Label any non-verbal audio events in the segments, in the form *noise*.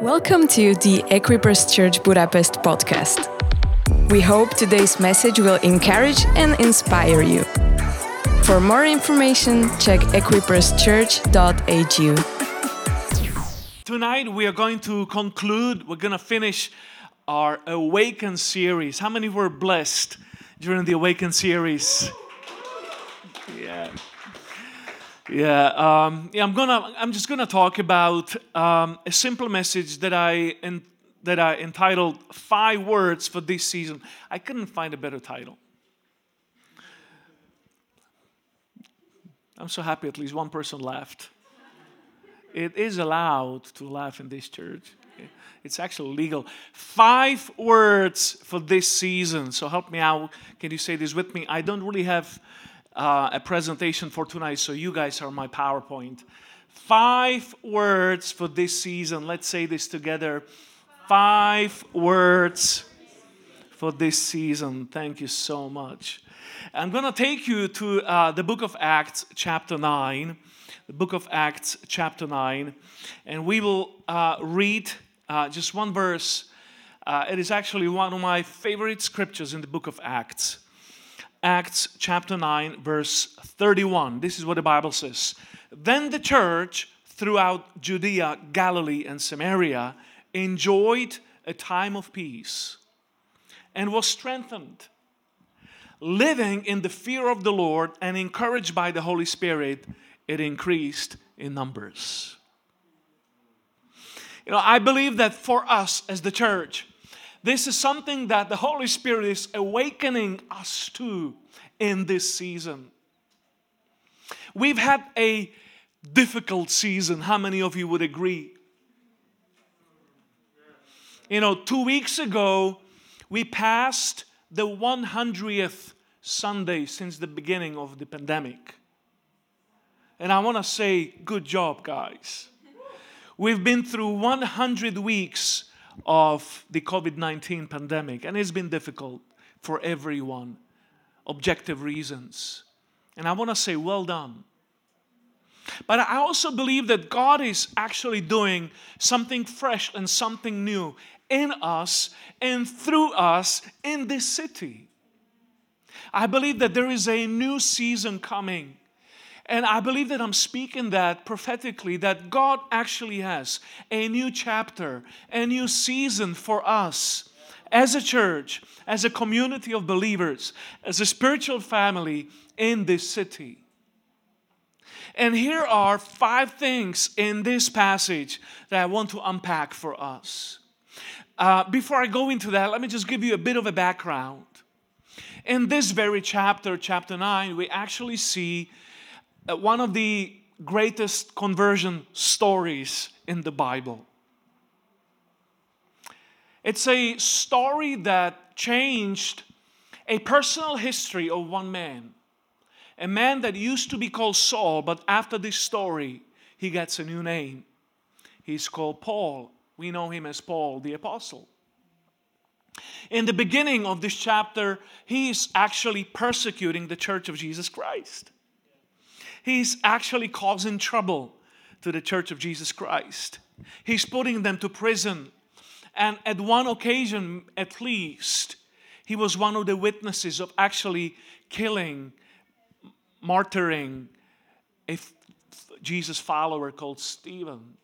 Welcome to the Equippers Church Budapest podcast. We hope today's message will encourage and inspire you. For more information, check equipperschurch.hu. Tonight we are going to conclude, we're going to finish our Awaken series. How many were blessed during the Awaken series? Yeah, um, yeah. I'm gonna. I'm just gonna talk about um, a simple message that I that I entitled Five Words for This Season." I couldn't find a better title. I'm so happy. At least one person laughed. It is allowed to laugh in this church. It's actually legal. Five words for this season. So help me out. Can you say this with me? I don't really have uh, a presentation for tonight, so you guys are my PowerPoint. Five words for this season. Let's say this together. Five words for this season. Thank you so much. I'm going to take you to uh, the book of Acts, chapter 9. The book of Acts, chapter 9. And we will uh, read uh, just one verse. Uh, it is actually one of my favorite scriptures in the book of Acts. Acts chapter 9, verse 31. This is what the Bible says. Then the church throughout Judea, Galilee, and Samaria enjoyed a time of peace and was strengthened, living in the fear of the Lord and encouraged by the Holy Spirit, it increased in numbers. You know, I believe that for us as the church, this is something that the Holy Spirit is awakening us to in this season. We've had a difficult season. How many of you would agree? You know, two weeks ago, we passed the 100th Sunday since the beginning of the pandemic. And I want to say, good job, guys. We've been through 100 weeks of the COVID 19 pandemic, and it's been difficult for everyone, objective reasons. And I want to say, well done. But I also believe that God is actually doing something fresh and something new in us and through us in this city. I believe that there is a new season coming. And I believe that I'm speaking that prophetically that God actually has a new chapter, a new season for us as a church, as a community of believers, as a spiritual family in this city. And here are five things in this passage that I want to unpack for us. Uh, before I go into that, let me just give you a bit of a background. In this very chapter, chapter 9, we actually see Uh, one of the greatest conversion stories in the Bible. It's a story that changed a personal history of one man. A man that used to be called Saul, but after this story, he gets a new name. He's called Paul. We know him as Paul the Apostle. In the beginning of this chapter, he's actually persecuting the church of Jesus Christ he's actually causing trouble to the church of Jesus Christ. He's putting them to prison. And at one occasion, at least, he was one of the witnesses of actually killing, martyring a Jesus follower called Stephen.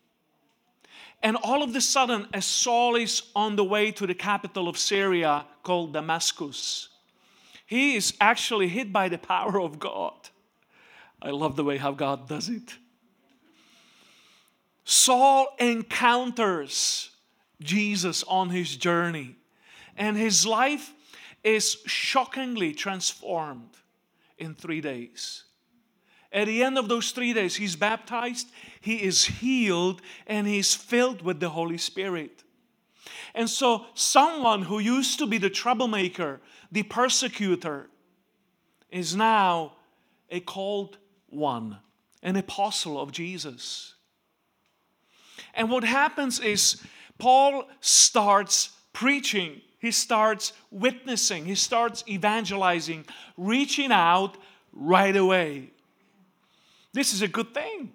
And all of a sudden, as Saul is on the way to the capital of Syria called Damascus, he is actually hit by the power of God. I love the way how God does it. Saul encounters Jesus on his journey, and his life is shockingly transformed in three days. At the end of those three days, he's baptized, he is healed, and he's filled with the Holy Spirit. And so, someone who used to be the troublemaker, the persecutor, is now a called one, an apostle of Jesus. And what happens is Paul starts preaching, he starts witnessing, he starts evangelizing, reaching out right away. This is a good thing.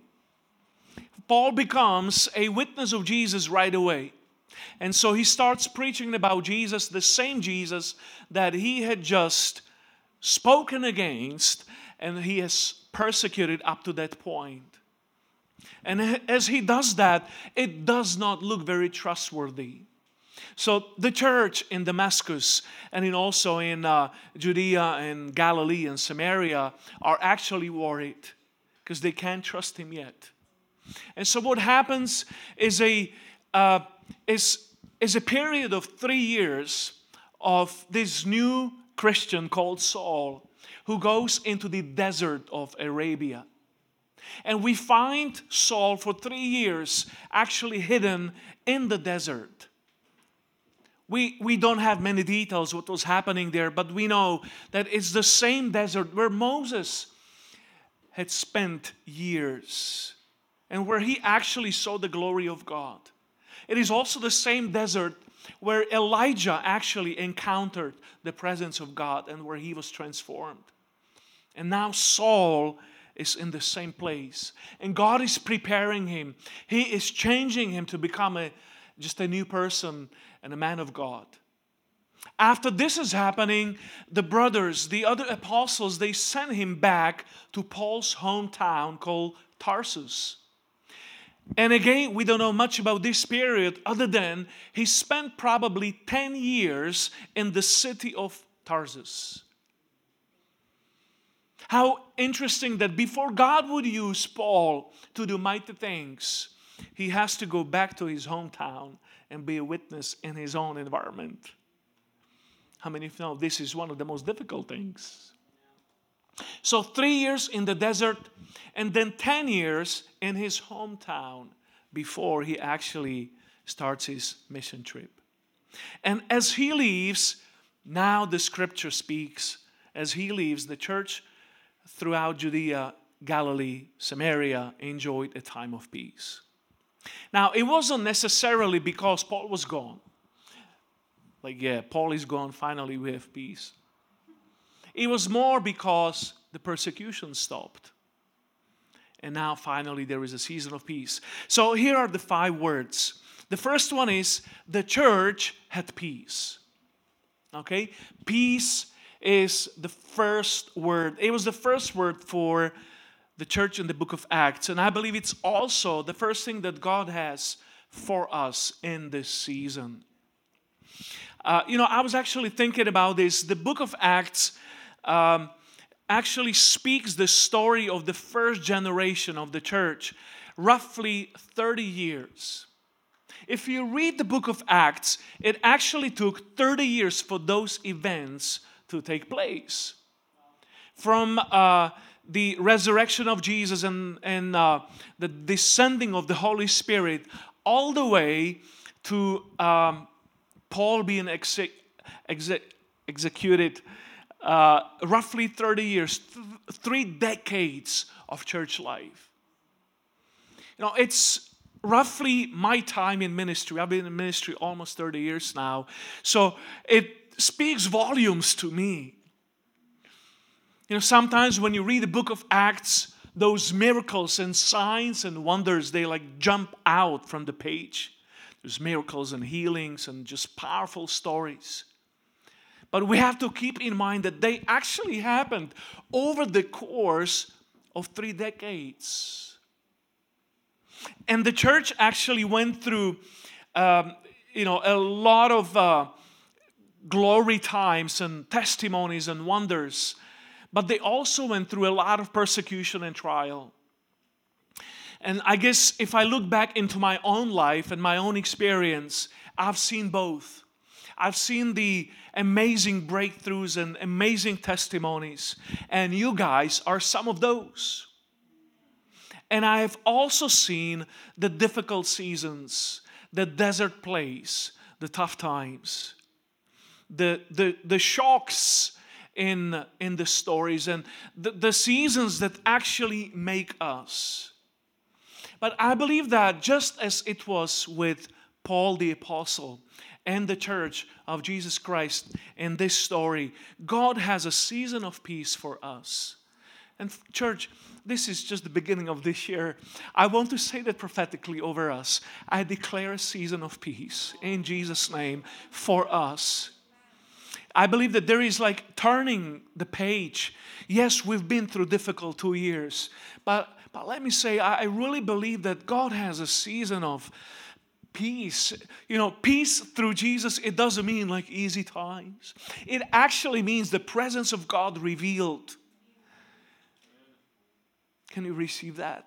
Paul becomes a witness of Jesus right away. And so he starts preaching about Jesus, the same Jesus that he had just spoken against and he has persecuted up to that point. And as he does that, it does not look very trustworthy. So the church in Damascus and in also in uh, Judea and Galilee and Samaria are actually worried because they can't trust him yet. And so what happens is a uh, is is a period of three years of this new Christian called Saul who goes into the desert of Arabia. And we find Saul for three years actually hidden in the desert. We, we don't have many details what was happening there, but we know that it's the same desert where Moses had spent years and where he actually saw the glory of God. It is also the same desert where Elijah actually encountered the presence of God and where he was transformed. And now Saul is in the same place. And God is preparing him. He is changing him to become a, just a new person and a man of God. After this is happening, the brothers, the other apostles, they send him back to Paul's hometown called Tarsus. And again, we don't know much about this period other than he spent probably 10 years in the city of Tarsus. How interesting that before God would use Paul to do mighty things, he has to go back to his hometown and be a witness in his own environment. How many of you know this is one of the most difficult things? So, three years in the desert, and then 10 years in his hometown before he actually starts his mission trip. And as he leaves, now the scripture speaks, as he leaves, the church throughout Judea, Galilee, Samaria enjoyed a time of peace. Now, it wasn't necessarily because Paul was gone. Like, yeah, Paul is gone, finally we have peace. It was more because the persecution stopped. And now finally there is a season of peace. So here are the five words. The first one is the church had peace. Okay? Peace is the first word. It was the first word for the church in the book of Acts. And I believe it's also the first thing that God has for us in this season. Uh, you know, I was actually thinking about this. The book of Acts um, actually speaks the story of the first generation of the church, roughly 30 years. If you read the book of Acts, it actually took 30 years for those events to take place. From uh, the resurrection of Jesus and, and uh, the descending of the Holy Spirit, all the way to um, Paul being exe- exe- executed, uh, roughly 30 years, th- three decades of church life. You know, it's roughly my time in ministry. I've been in ministry almost 30 years now. So it speaks volumes to me. You know, sometimes when you read the book of Acts, those miracles and signs and wonders, they like jump out from the page. There's miracles and healings and just powerful stories. But we have to keep in mind that they actually happened over the course of three decades. And the church actually went through, um, you know, a lot of uh, glory times and testimonies and wonders, but they also went through a lot of persecution and trial. And I guess if I look back into my own life and my own experience, I've seen both. I've seen the amazing breakthroughs and amazing testimonies, and you guys are some of those. And I have also seen the difficult seasons, the desert place, the tough times the, the, the shocks in, in the stories and the, the seasons that actually make us. But I believe that just as it was with Paul the Apostle and the church of Jesus Christ in this story, God has a season of peace for us. And, church, this is just the beginning of this year. I want to say that prophetically over us. I declare a season of peace in Jesus' name for us. I believe that there is like turning the page. Yes, we've been through difficult two years, but, but let me say, I, really believe that God has a season of peace. You know, peace through Jesus, it doesn't mean like easy times, it actually means the presence of God revealed. Can you receive that?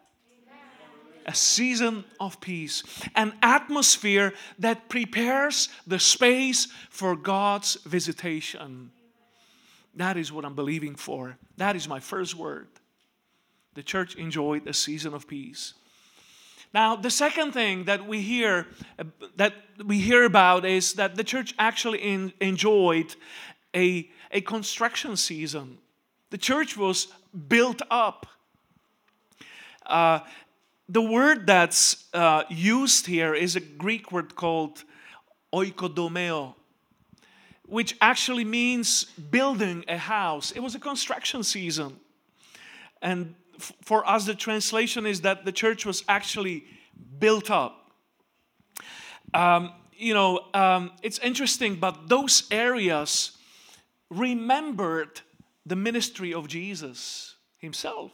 A season of peace, an atmosphere that prepares the space for God's visitation. That is what I'm believing for. That is my first word. The church enjoyed a season of peace. Now, the second thing that we hear that we hear about is that the church actually in, enjoyed a, a construction season. The church was built up. Uh, the word that's uh, used here is a Greek word called oikodomeo, which actually means building a house. It was a construction season. And for us, the translation is that the church was actually built up. Um, you know, um, it's interesting, but those areas remembered the ministry of Jesus himself.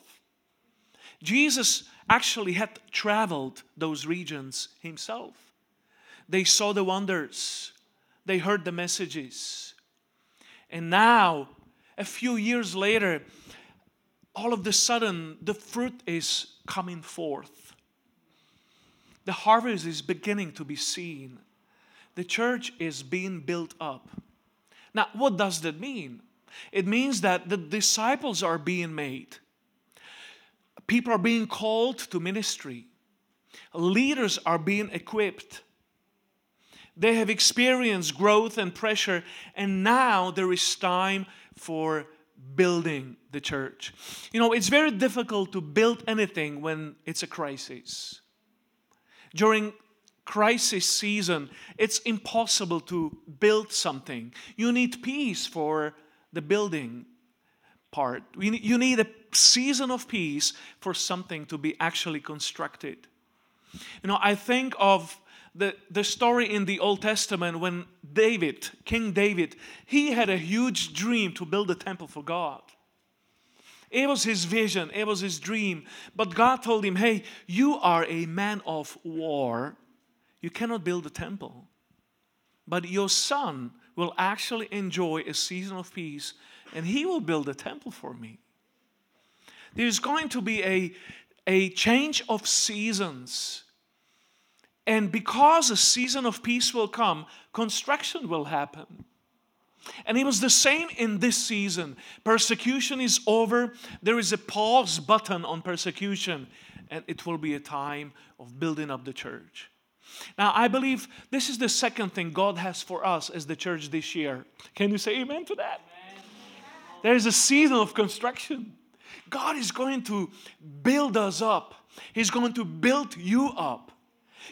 Jesus actually had traveled those regions himself. They saw the wonders, they heard the messages. And now, a few years later, all of a sudden, the fruit is coming forth. The harvest is beginning to be seen. The church is being built up. Now, what does that mean? It means that the disciples are being made. People are being called to ministry. Leaders are being equipped. They have experienced growth and pressure, and now there is time for building the church. You know, it's very difficult to build anything when it's a crisis. During crisis season, it's impossible to build something. You need peace for the building part. You need a season of peace for something to be actually constructed. You know, I think of the, the story in the Old Testament when David, King David, he had a huge dream to build a temple for God. It was his vision, it was his dream. But God told him, hey, you are a man of war. You cannot build a temple. But your son will actually enjoy a season of peace and he will build a temple for me. There's going to be a, a change of seasons. And because a season of peace will come, construction will happen. And it was the same in this season. Persecution is over. There is a pause button on persecution, and it will be a time of building up the church. Now, I believe this is the second thing God has for us as the church this year. Can you say amen to that? There is a season of construction. God is going to build us up, He's going to build you up.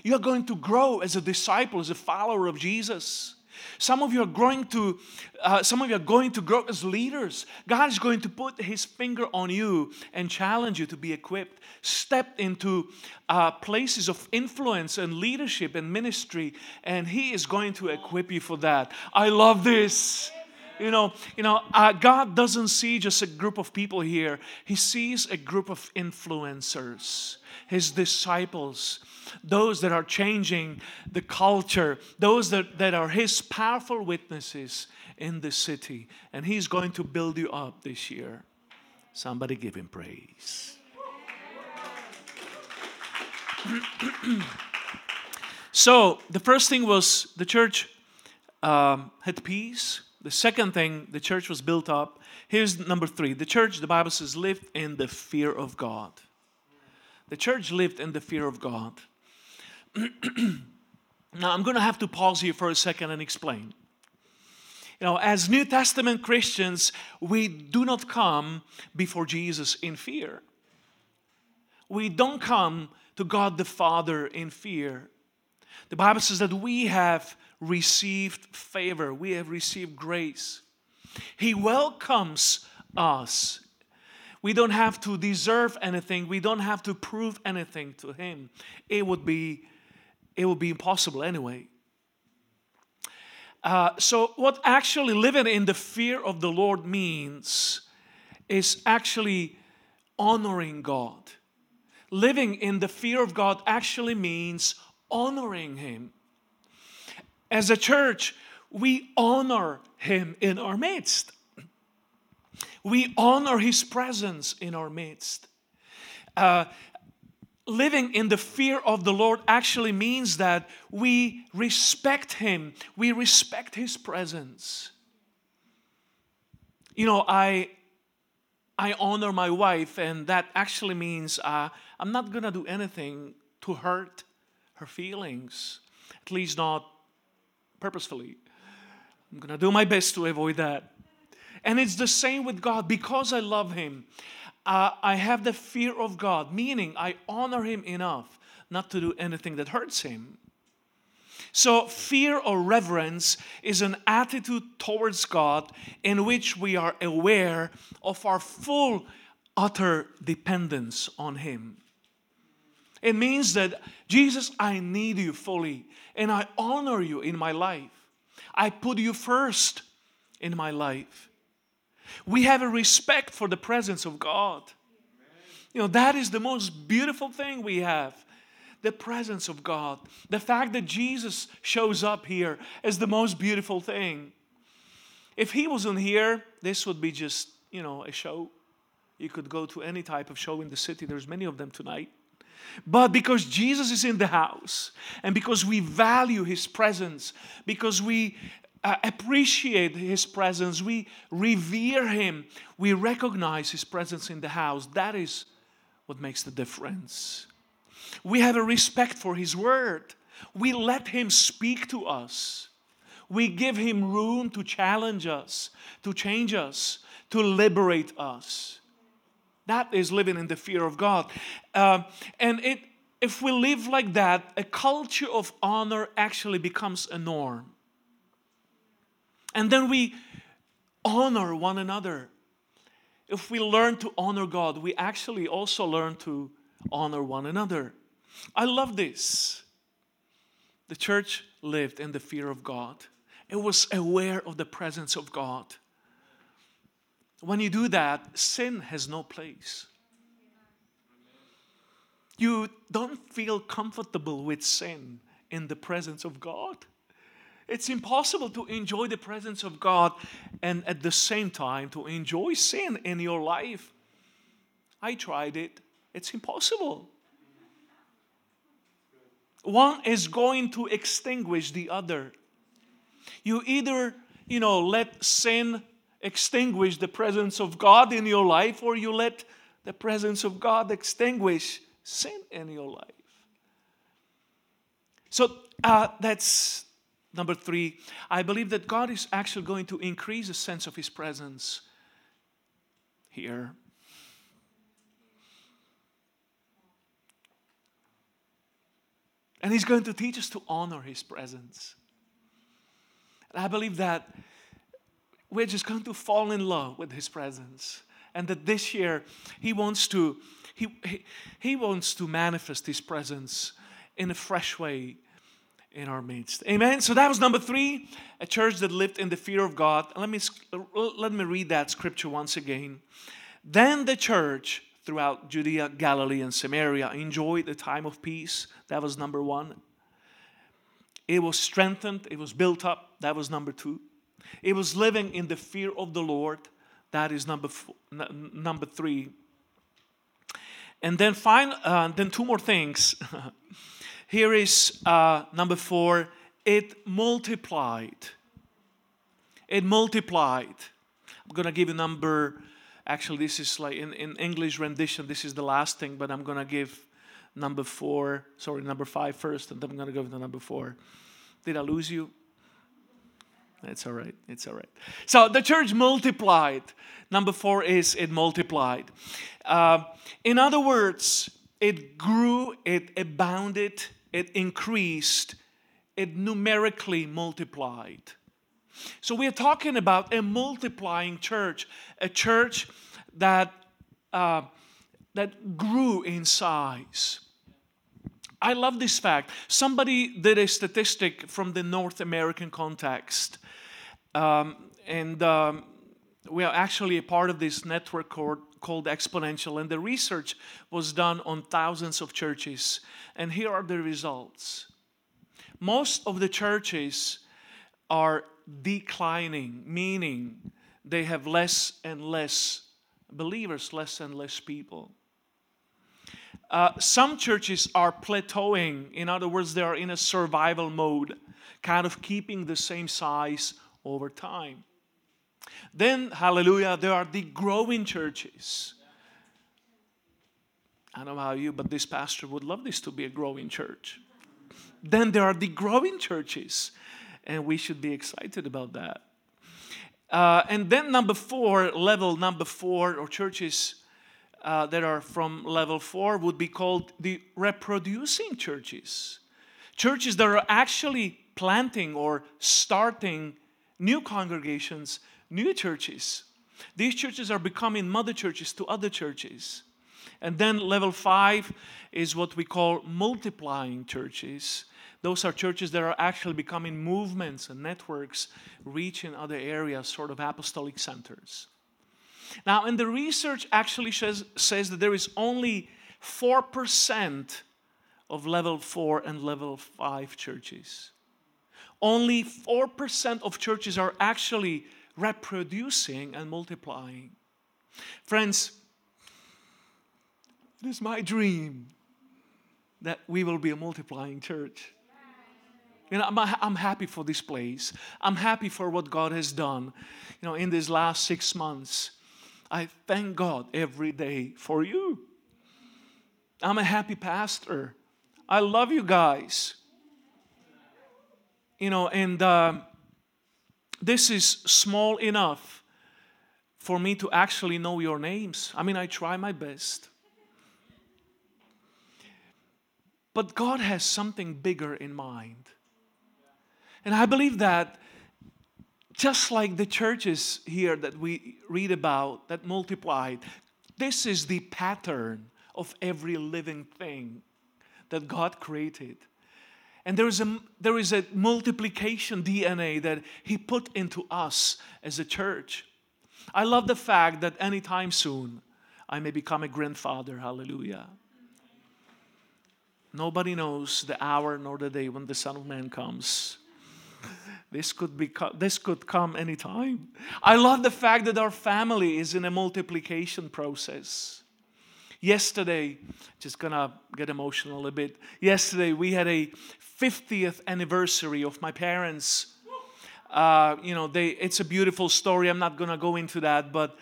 You are going to grow as a disciple, as a follower of Jesus. Some of you are growing to, uh, some of you are going to grow as leaders. God is going to put His finger on you and challenge you to be equipped. Step into uh, places of influence and leadership and ministry, and He is going to equip you for that. I love this. You know, you know, uh, God doesn't see just a group of people here. He sees a group of influencers, His disciples, those that are changing the culture, those that, that are His powerful witnesses in the city. And He's going to build you up this year. Somebody give Him praise. *clears throat* so, the first thing was the church um, had peace the second thing, the church was built up. Here's number three the church, the Bible says, lived in the fear of God. The church lived in the fear of God. *clears throat* now, I'm going to have to pause here for a second and explain. You know, as New Testament Christians, we do not come before Jesus in fear. We don't come to God the Father in fear. The Bible says that we have received favor, we have received grace. He welcomes us. we don't have to deserve anything, we don't have to prove anything to Him. It would be, it would be impossible anyway. Uh, so, what actually living in the fear of the Lord means is actually honoring God. Living in the fear of God actually means honoring Him. As a church, we honor Him in our midst. We honor His presence in our midst. Uh, living in the fear of the Lord actually means that we respect Him, we respect His presence. You know, I I honor my wife, and that actually means uh, I'm not gonna do anything to hurt her feelings, at least not purposefully. I'm gonna do my best to avoid that. And it's the same with God. Because I love Him, uh, I have the fear of God, meaning I honor Him enough not to do anything that hurts Him. So, fear or reverence is an attitude towards God in which we are aware of our full, utter dependence on Him. It means that, Jesus, I need you fully, and I honor you in my life. I put you first in my life. We have a respect for the presence of God. You know, that is the most beautiful thing we have the presence of God. The fact that Jesus shows up here is the most beautiful thing. If he wasn't here, this would be just, you know, a show. You could go to any type of show in the city, there's many of them tonight. But because Jesus is in the house, and because we value his presence, because we uh, appreciate his presence, we revere him, we recognize his presence in the house, that is what makes the difference. We have a respect for His Word. We let Him speak to us. We give Him room to challenge us, to change us, to liberate us. That is living in the fear of God. Uh, and it, if we live like that, a culture of honor actually becomes a norm. And then we honor one another. If we learn to honor God, we actually also learn to honor one another. I love this. The church lived in the fear of God, it was aware of the presence of God. When you do that, sin has no place. You don't feel comfortable with sin in the presence of God. It's impossible to enjoy the presence of God and at the same time to enjoy sin in your life. I tried it, it's impossible. One is going to extinguish the other. You either, you know, let sin extinguish the presence of God in your life, or you let the presence of God extinguish sin in your life. So uh, that's number three. I believe that God is actually going to increase the sense of His presence here. And He's going to teach us to honor His presence. And I believe that we're just going to fall in love with His presence. And that this year He wants to, He, he, he wants to manifest His presence in a fresh way in our midst. Amen. So that was number three, a church that lived in the fear of God. Let me let me read that scripture once again. Then the church throughout Judea, Galilee, and Samaria enjoyed a time of peace. That was number one. It was strengthened, it was built up. That was number two. It was living in the fear of the Lord. That is number four, n- number three. And then, find, uh, then two more things. *laughs* Here is uh, number four. It multiplied. It multiplied. I'm gonna give you number Actually, this is like in, in English rendition, this is the last thing, but I'm to give number four, sorry, number five first, and then I'm to go to number four. Did I lose you? It's all right. It's all right. So the church multiplied. Number four is it multiplied. Uh, in other words, it grew, it abounded, it increased, it numerically multiplied. So we're talking about a multiplying church, a church that uh, that grew in size. I love this fact. Somebody did a statistic from the North American context, um, and um, we are actually a part of this network called, called Exponential, and the research was done on thousands of churches. And here are the results. Most of the churches are declining, meaning they have less and less believers, less and less people. Uh, some churches are plateauing. In other words, they are in a survival mode, kind of keeping the same size over time. Then, hallelujah, there are the growing churches. I don't know about you, but this pastor would love this to be a growing church. Then there are the growing churches, and we should be excited about that. Uh, and then, number four, level number four, or churches uh, that are from level four, would be called the reproducing churches. Churches that are actually planting or starting new congregations new churches. These churches are becoming mother churches to other churches. And then level five is what we call multiplying churches. Those are churches that are actually becoming movements and networks, reaching other areas, sort of apostolic centers. Now, and the research actually says, says that there is only 4% of level 4 and level 5 churches. Only 4% of churches are actually reproducing and multiplying. Friends, it is my dream that we will be a multiplying church. You know, I'm, I'm happy for this place. I'm happy for what God has done, you know, in these last six months. I thank God every day for you. I'm a happy pastor. I love you guys. You know, and uh, this is small enough for me to actually know your names. I mean, I try my best. But God has something bigger in mind. And I believe that just like the churches here that we read about that multiplied, this is the pattern of every living thing that God created. And there is, a, there is a multiplication DNA that He put into us as a church. I love the fact that anytime soon I may become a grandfather. Hallelujah. Nobody knows the hour nor the day when the Son of Man comes. *laughs* This could be this could come anytime. I love the fact that our family is in a multiplication process. Yesterday, just gonna get emotional a bit. Yesterday, we had a 50th anniversary of my parents. Uh, you know, they, it's a beautiful story. I'm not to go into that. But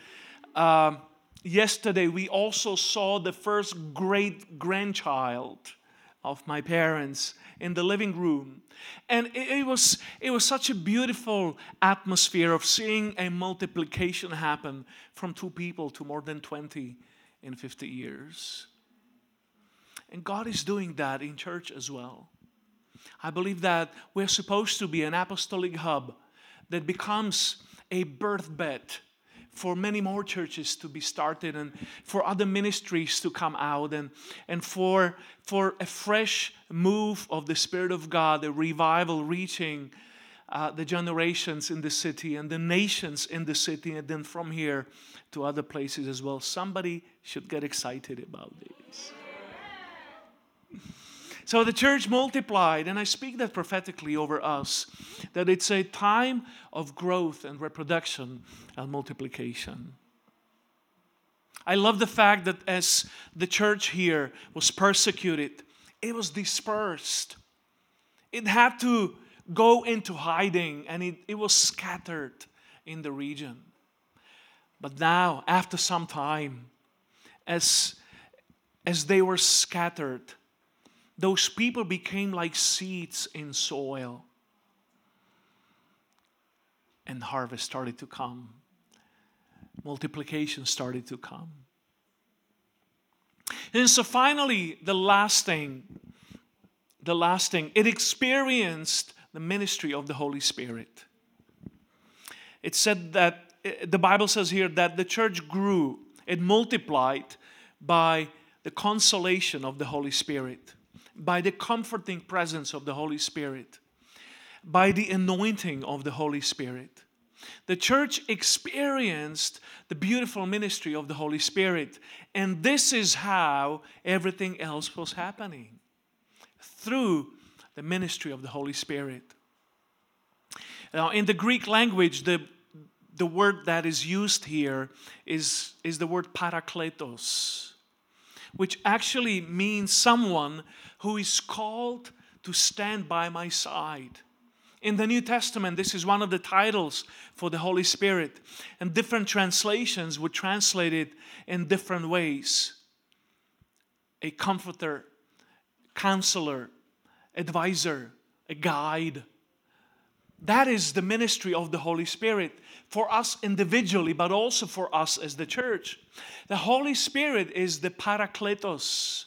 uh, yesterday, we also saw the first great grandchild of my parents in the living room. And it, it, was, it was such a beautiful atmosphere of seeing a multiplication happen from two people to more than 20 in 50 years. And God is doing that in church as well. I believe that we're supposed to be an apostolic hub that becomes a birthbed for many more churches to be started and for other ministries to come out and, and for, for a fresh move of the Spirit of God, a revival reaching uh, the generations in the city and the nations in the city, and then from here to other places as well. Somebody should get excited about this. So the church multiplied, and I speak that prophetically over us that it's a time of growth and reproduction and multiplication. I love the fact that as the church here was persecuted, it was dispersed. It had to go into hiding and it, it was scattered in the region. But now, after some time, as, as they were scattered, those people became like seeds in soil. And harvest started to come. Multiplication started to come. And so finally, the last thing, the last thing, it experienced the ministry of the Holy Spirit. It said that, eh, the Bible says here that the church grew It multiplied by the consolation of the Holy Spirit, by the comforting presence of the Holy Spirit, by the anointing of the Holy Spirit. The church experienced the beautiful ministry of the Holy Spirit, and this is how everything else was happening through the ministry of the Holy Spirit. Now, in the Greek language, the, the word that is used here is, is the word parakletos, which actually means someone who is called to stand by my side. In the New Testament, this is one of the titles for the Holy Spirit, and different translations would translate it in different ways a comforter, counselor, advisor, a guide. That is the ministry of the Holy Spirit for us individually, but also for us as the church. The Holy Spirit is the Parakletos.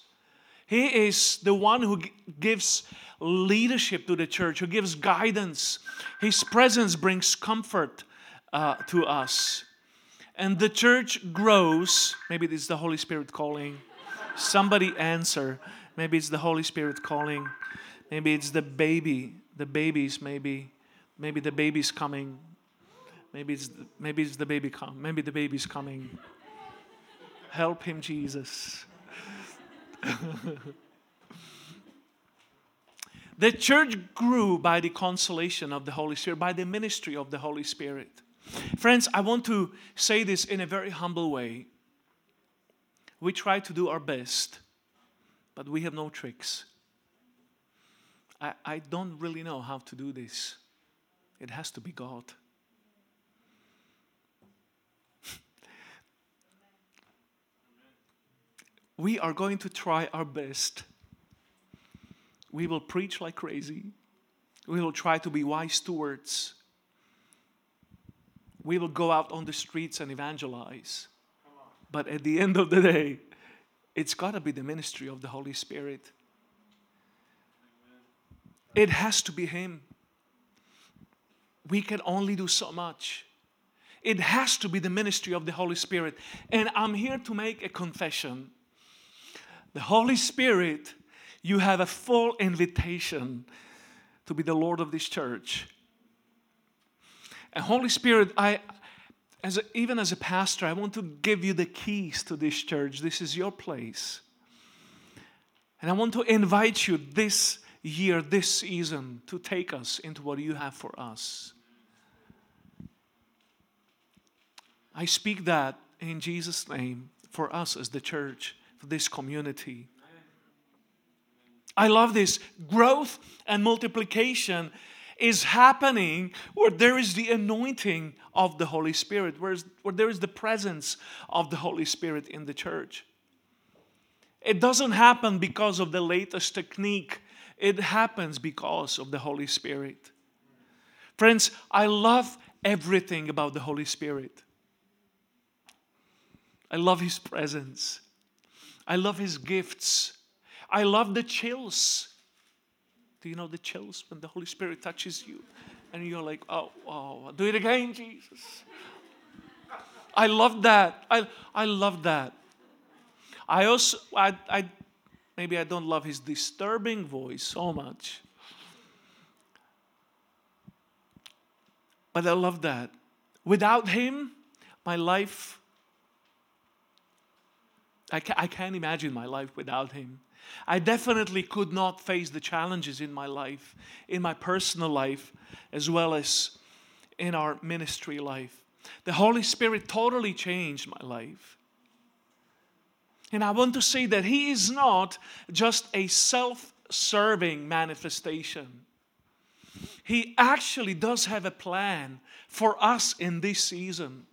He is the one who gives leadership to the church, who gives guidance. His presence brings comfort uh, to us. And the church grows. Maybe it's the Holy Spirit calling. Somebody answer. Maybe it's the Holy Spirit calling. Maybe it's the baby. The babies, maybe. Maybe the baby's coming. Maybe it's the, maybe it's the baby come. Maybe the baby's coming. Help him, Jesus. The church grew by the consolation of the Holy Spirit, by the ministry of the Holy Spirit. Friends, I want to say this in a very humble way. We try to do our best, but we have no tricks. I, I don't really know how to do this. It has to be God. We are going to try our best. We will preach like crazy. We will try to be wise stewards. We will go out on the streets and evangelize. But at the end of the day, it's got to be the ministry of the Holy Spirit. It has to be Him. We can only do so much. It has to be the ministry of the Holy Spirit. And I'm here to make a confession. The Holy Spirit, you have a full invitation to be the Lord of this church. And Holy Spirit, I as a, even as a pastor, I want to give you the keys to this church. This is your place. And I want to invite you this year, this season, to take us into what you have for us. I speak that in Jesus' name for us as the church for this community. I love this. Growth and multiplication is happening where there is the anointing of the Holy Spirit, where, where there is the presence of the Holy Spirit in the church. It doesn't happen because of the latest technique, it happens because of the Holy Spirit. Friends, I love everything about the Holy Spirit. I love His presence. I love his gifts. I love the chills. Do you know the chills when the Holy Spirit touches you and you're like, oh, oh, do it again, Jesus. I love that. I, I love that. I also, I, I, maybe I don't love his disturbing voice so much. But I love that. Without him, my life I, ca- I can't imagine my life without him. I definitely could not face the challenges in my life, in my personal life, as well as in our ministry life. The Holy Spirit totally changed my life. And I want to say that He is not just a self serving manifestation. He actually does have a plan for us in this season.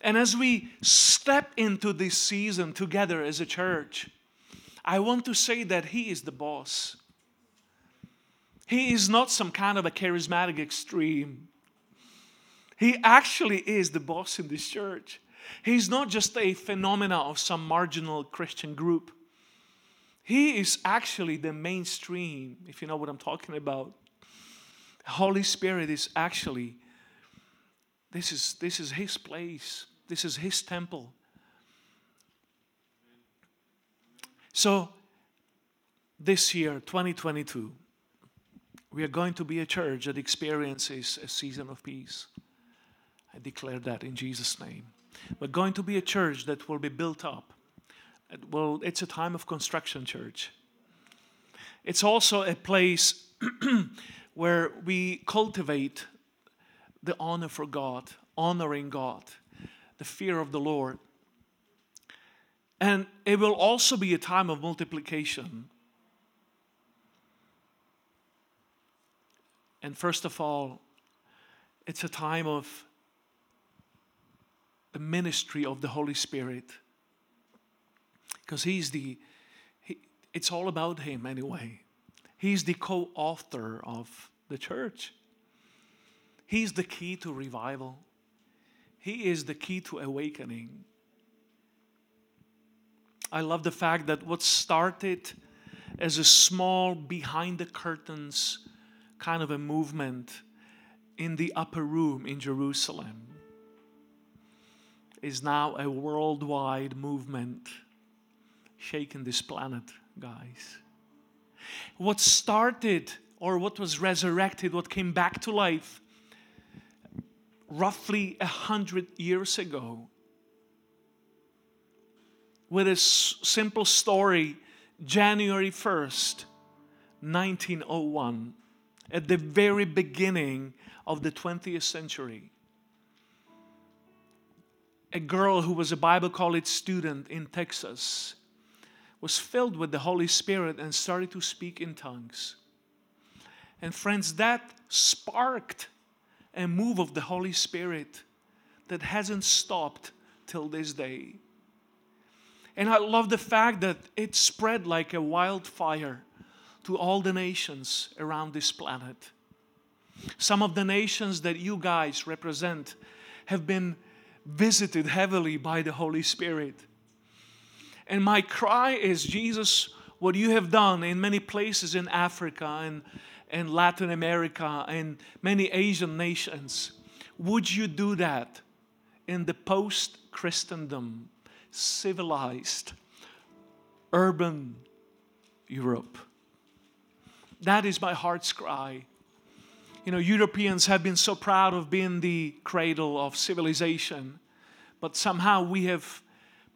And as we step into this season together as a church, I want to say that He is the boss. He is not some kind of a charismatic extreme. He actually is the boss in this church. He's not just a phenomena of some marginal Christian group. He is actually the mainstream, if you know what I'm talking about. Holy Spirit is actually this is this is his place. This is His temple. So, this year, 2022, we are going to be a church that experiences a season of peace. I declare that in Jesus' name. We're going to be a church that will be built up. Well, it's a time of construction, church. It's also a place *clears throat* where we cultivate the honor for God, honoring God, the fear of the Lord. And it will also be a time of multiplication. And first of all, it's a time of the ministry of the Holy Spirit. Because He's the, he, it's all about Him anyway. He's the co author of the church. He's the key to revival, He is the key to awakening. I love the fact that what started as a small behind the curtains kind of a movement in the upper room in Jerusalem is now a worldwide movement shaking this planet, guys. What started or what was resurrected, what came back to life roughly a hundred years ago with a s- simple story January 1st, 1901, at the very beginning of the 20th century. A girl who was a Bible college student in Texas was filled with the Holy Spirit and started to speak in tongues. And friends, that sparked a move of the Holy Spirit that hasn't stopped till this day. And I love the fact that it spread like a wildfire to all the nations around this planet. Some of the nations that you guys represent have been visited heavily by the Holy Spirit. And my cry is Jesus, what you have done in many places in Africa and, and Latin America and many Asian nations, would you do that in the post Christendom, civilized, urban Europe? That is my heart's cry. You know, Europeans have been so proud of being the cradle of civilization, but somehow we have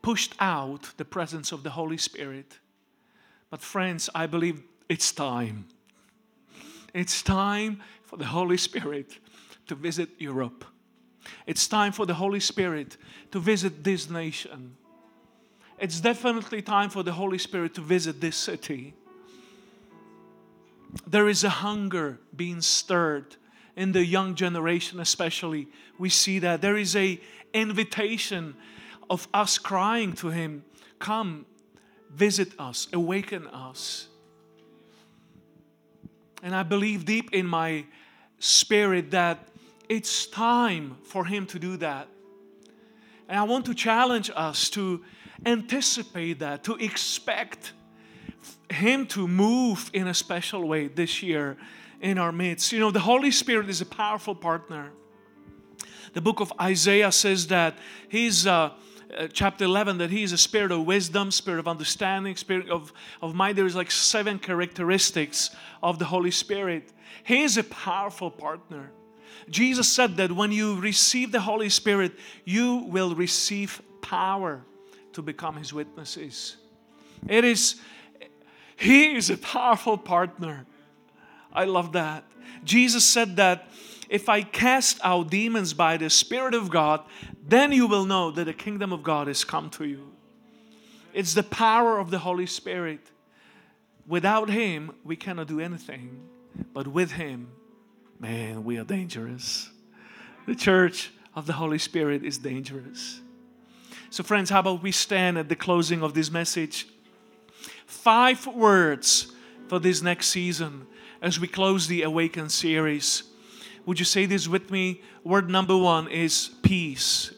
pushed out the presence of the Holy Spirit. But, friends, I believe it's time. It's time for the Holy Spirit to visit Europe. It's time for the Holy Spirit to visit this nation. It's definitely time for the Holy Spirit to visit this city. There is a hunger being stirred in the young generation, especially. We see that there is a invitation of us crying to Him, Come, visit us, awaken us. And I believe deep in my spirit that it's time for Him to do that. And I want to challenge us to anticipate that, to expect Him to move in a special way this year in our midst. You know, the Holy Spirit is a powerful partner. The book of Isaiah says that He's. Uh, uh, chapter 11 that he is a spirit of wisdom spirit of understanding spirit of, of mind. There's like seven characteristics of the holy spirit. He is a powerful partner. Jesus said that when you receive the holy spirit you will receive power to become his witnesses. It is he is a powerful partner. I love that. Jesus said that if I cast out demons by the Spirit of God, then you will know that the kingdom of God has come to you. It's the power of the Holy Spirit. Without Him, we cannot do anything. But with Him, man, we are dangerous. The church of the Holy Spirit is dangerous. So, friends, how about we stand at the closing of this message? Five words for this next season as we close the Awaken series. Would you say this with me? Word number one is peace.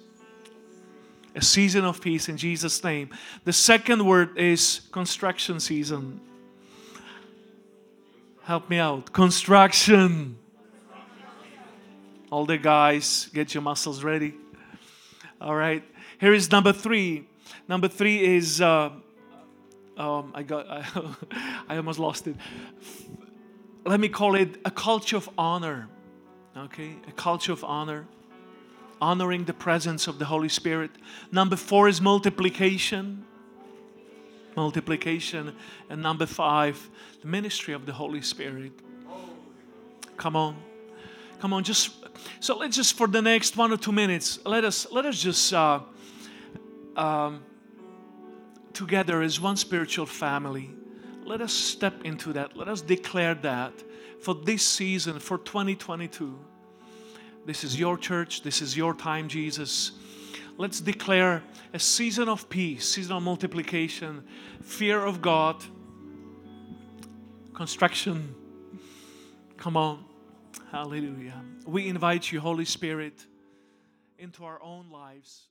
A season of peace in Jesus' name. The second word is construction season. Help me out. Construction. All the guys, get your muscles ready. All right. Here is number three. Number three is uh, um, I got I, *laughs* I almost lost it. Let me call it a culture of honor. Okay, a culture of honor, honoring the presence of the Holy Spirit. Number four is multiplication. Multiplication. And number five, the ministry of the Holy Spirit. Come on. Come on, just so let's just for the next one or two minutes, let us let us just uh, um, together as one spiritual family. Let us step into that. Let us declare that for this season, for 2022. This is your church. This is your time, Jesus. Let's declare a season of peace, season of multiplication, fear of God, construction. Come on. Hallelujah. We invite you, Holy Spirit, into our own lives.